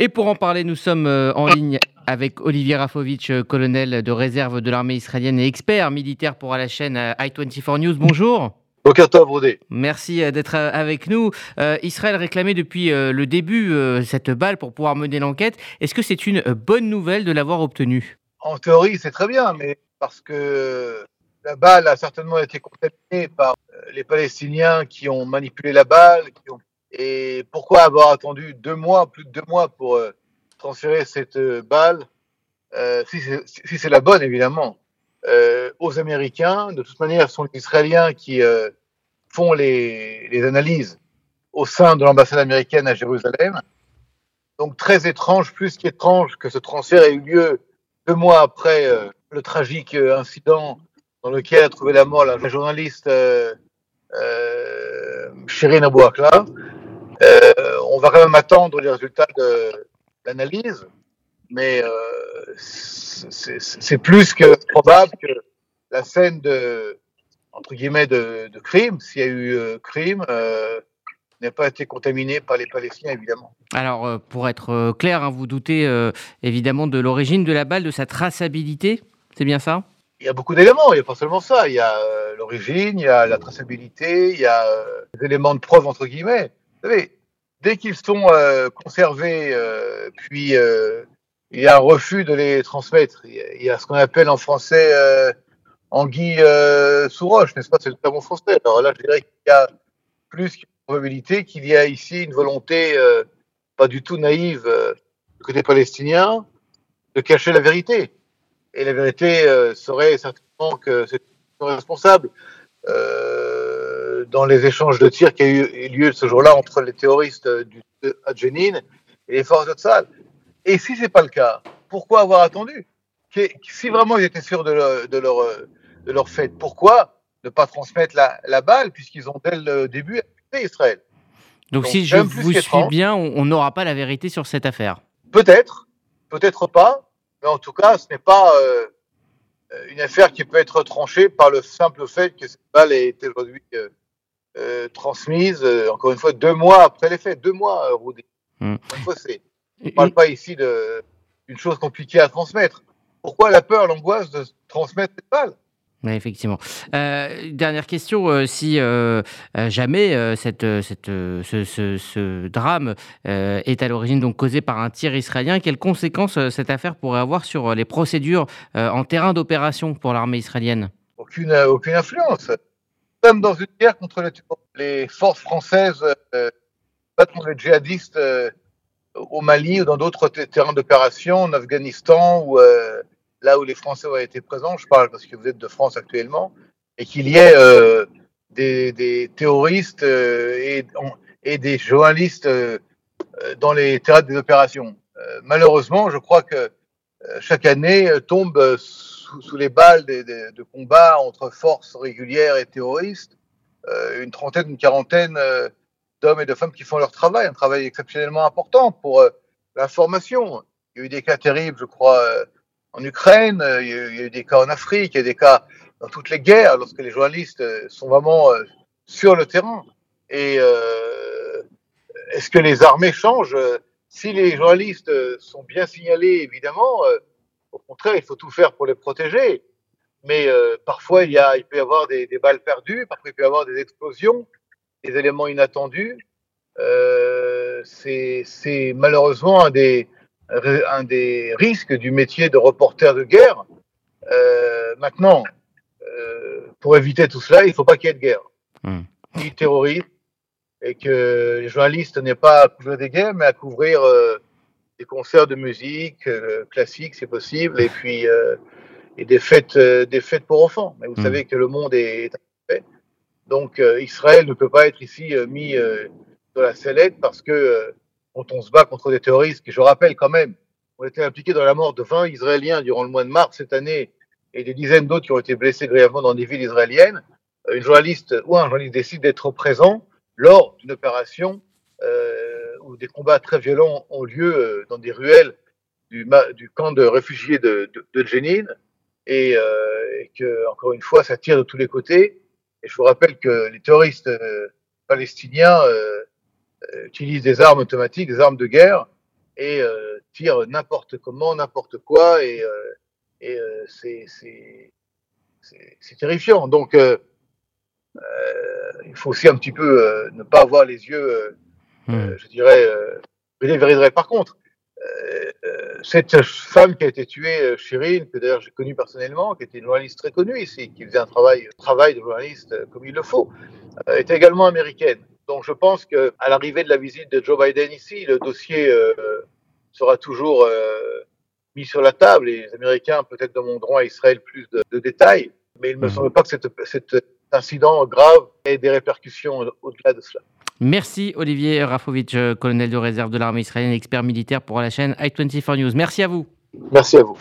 Et pour en parler, nous sommes euh, en ligne avec Olivier Rafovitch, euh, colonel de réserve de l'armée israélienne et expert militaire pour la chaîne euh, i24 News. Bonjour. Merci d'être avec nous. Israël réclamait depuis le début cette balle pour pouvoir mener l'enquête. Est-ce que c'est une bonne nouvelle de l'avoir obtenue? En théorie, c'est très bien, mais parce que la balle a certainement été contaminée par les Palestiniens qui ont manipulé la balle, qui ont et pourquoi avoir attendu deux mois, plus de deux mois pour euh, transférer cette euh, balle, euh, si c'est la bonne évidemment, aux Américains De toute manière, ce sont les Israéliens qui font les, analyses au sein de l'ambassade américaine à Jérusalem. Donc très étrange, plus qu'étrange que ce transfert ait eu lieu deux mois après le tragique incident dans lequel a trouvé la mort la journaliste Shirin Abu Akla. Euh, on va quand même attendre les résultats de l'analyse, mais euh, c'est plus que probable que la scène de entre guillemets de, de crime, s'il y a eu euh, crime, euh, n'ait pas été contaminée par les Palestiniens, évidemment. Alors, euh, pour être euh, clair, hein, vous doutez euh, évidemment de l'origine de la balle, de sa traçabilité, c'est bien ça? Il y a beaucoup d'éléments, il n'y a pas seulement ça. Il y a l'origine, il y a la traçabilité, il y a des éléments de preuve, entre guillemets. Vous savez, dès qu'ils sont euh, conservés, euh, puis euh, il y a un refus de les transmettre. Il y a, ce qu'on appelle en français anguille sous roche, n'est-ce pas? C'est le terme français. Alors là, je dirais qu'il y a plus qu'une probabilité qu'il y a ici une volonté pas du tout naïve du côté palestinien de cacher la vérité. Et la vérité serait certainement que c'est responsable. Dans les échanges de tirs qui a eu lieu ce jour-là entre les terroristes du Adjenin et les forces de Tzal. Et si c'est pas le cas, pourquoi avoir attendu? Si vraiment ils étaient sûrs de leur, de leur, de leur fait, pourquoi ne pas transmettre la, la balle puisqu'ils ont dès le début Israël? Donc, Donc si je vous suis bien, on n'aura pas la vérité sur cette affaire. Peut-être, peut-être pas, mais en tout cas, ce n'est pas euh, une affaire qui peut être tranchée par le simple fait que cette balle ait été aujourd'hui euh, euh, transmise, euh, encore une fois, deux mois après les faits, deux mois, euh, Rudy. Mm. Fois, on ne parle pas ici d'une chose compliquée à transmettre. Pourquoi la peur, l'angoisse de transmettre cette balle? Oui, effectivement. Euh, dernière question, euh, si euh, jamais cette, cette, ce, ce, ce, drame est à l'origine donc causé par un tir israélien, quelles conséquences cette affaire pourrait avoir sur les procédures en terrain d'opération pour l'armée israélienne? Aucune, aucune influence sommes dans une guerre contre les, forces françaises, euh, contre les djihadistes euh, au Mali ou dans d'autres terrains d'opération, en Afghanistan ou euh, là où les Français ont été présents. Je parle parce que vous êtes de France actuellement et qu'il y ait euh, des, des, terroristes euh, et, et, des journalistes euh, dans les terrains des opérations. malheureusement, je crois que chaque année tombe sous, sous les balles de, combats entre forces régulières et terroristes, euh, une trentaine, une quarantaine euh, d'hommes et de femmes qui font leur travail, un travail exceptionnellement important pour euh, l'information. Il y a eu des cas terribles, je crois, euh, en Ukraine, il y, a, eu des cas en Afrique, il y a des cas dans toutes les guerres, lorsque les journalistes sont vraiment sur le terrain. Et est-ce que les armées changent Si les journalistes sont bien signalés, évidemment, au contraire, il faut tout faire pour les protéger. Mais euh, parfois, il, y a, il peut y avoir des, des, balles perdues, parfois il peut y avoir des explosions, des éléments inattendus. Euh, c'est malheureusement un des, un des risques du métier de reporter de guerre. Euh, maintenant, euh, pour éviter tout cela, il ne faut pas qu'il y ait de guerre, mmh. ni terrorisme, et que les journalistes n'aient pas à couvrir des guerres, mais à couvrir euh, des concerts de musique euh, classique, c'est possible, et puis euh, et des fêtes, euh, des fêtes pour enfants. Mais vous mmh. savez que le monde est fait. Donc euh, Israël ne peut pas être ici euh, mis dans la sellette parce que quand on se bat contre des terroristes, qui je rappelle quand même, ont été impliqués dans la mort de 20 Israéliens durant le mois de mars cette année et des dizaines d'autres qui ont été blessés grièvement dans des villes israéliennes, une journaliste ou un journaliste décide d'être présent lors d'une opération euh, où des combats très violents ont lieu euh, dans des ruelles du, du camp de réfugiés de, de, de Jenin et, euh, et, que, encore une fois, ça tire de tous les côtés. Et je vous rappelle que les terroristes euh, palestiniens euh, utilisent des armes automatiques, des armes de guerre, et tire n'importe comment, n'importe quoi, et, et c'est terrifiant. Donc, il faut aussi un petit peu ne pas avoir les yeux, hmm. je dirais, euh, Par contre, cette femme qui a été tuée, Chirine, que d'ailleurs j'ai connue personnellement, qui était une journaliste très connue ici, qui faisait un travail, travail de journaliste comme il le faut, était également américaine. Donc je pense qu'à l'arrivée de la visite de Joe Biden ici, le dossier euh, sera toujours euh, mis sur la table et les Américains peut-être demanderont à Israël plus de, détails, mais il ne me mhm. semble pas que cet incident grave ait des répercussions au-delà de cela. Merci Olivier Rafovitch, colonel de réserve de l'armée israélienne, expert militaire pour la chaîne i24 News. Merci à vous. Merci à vous.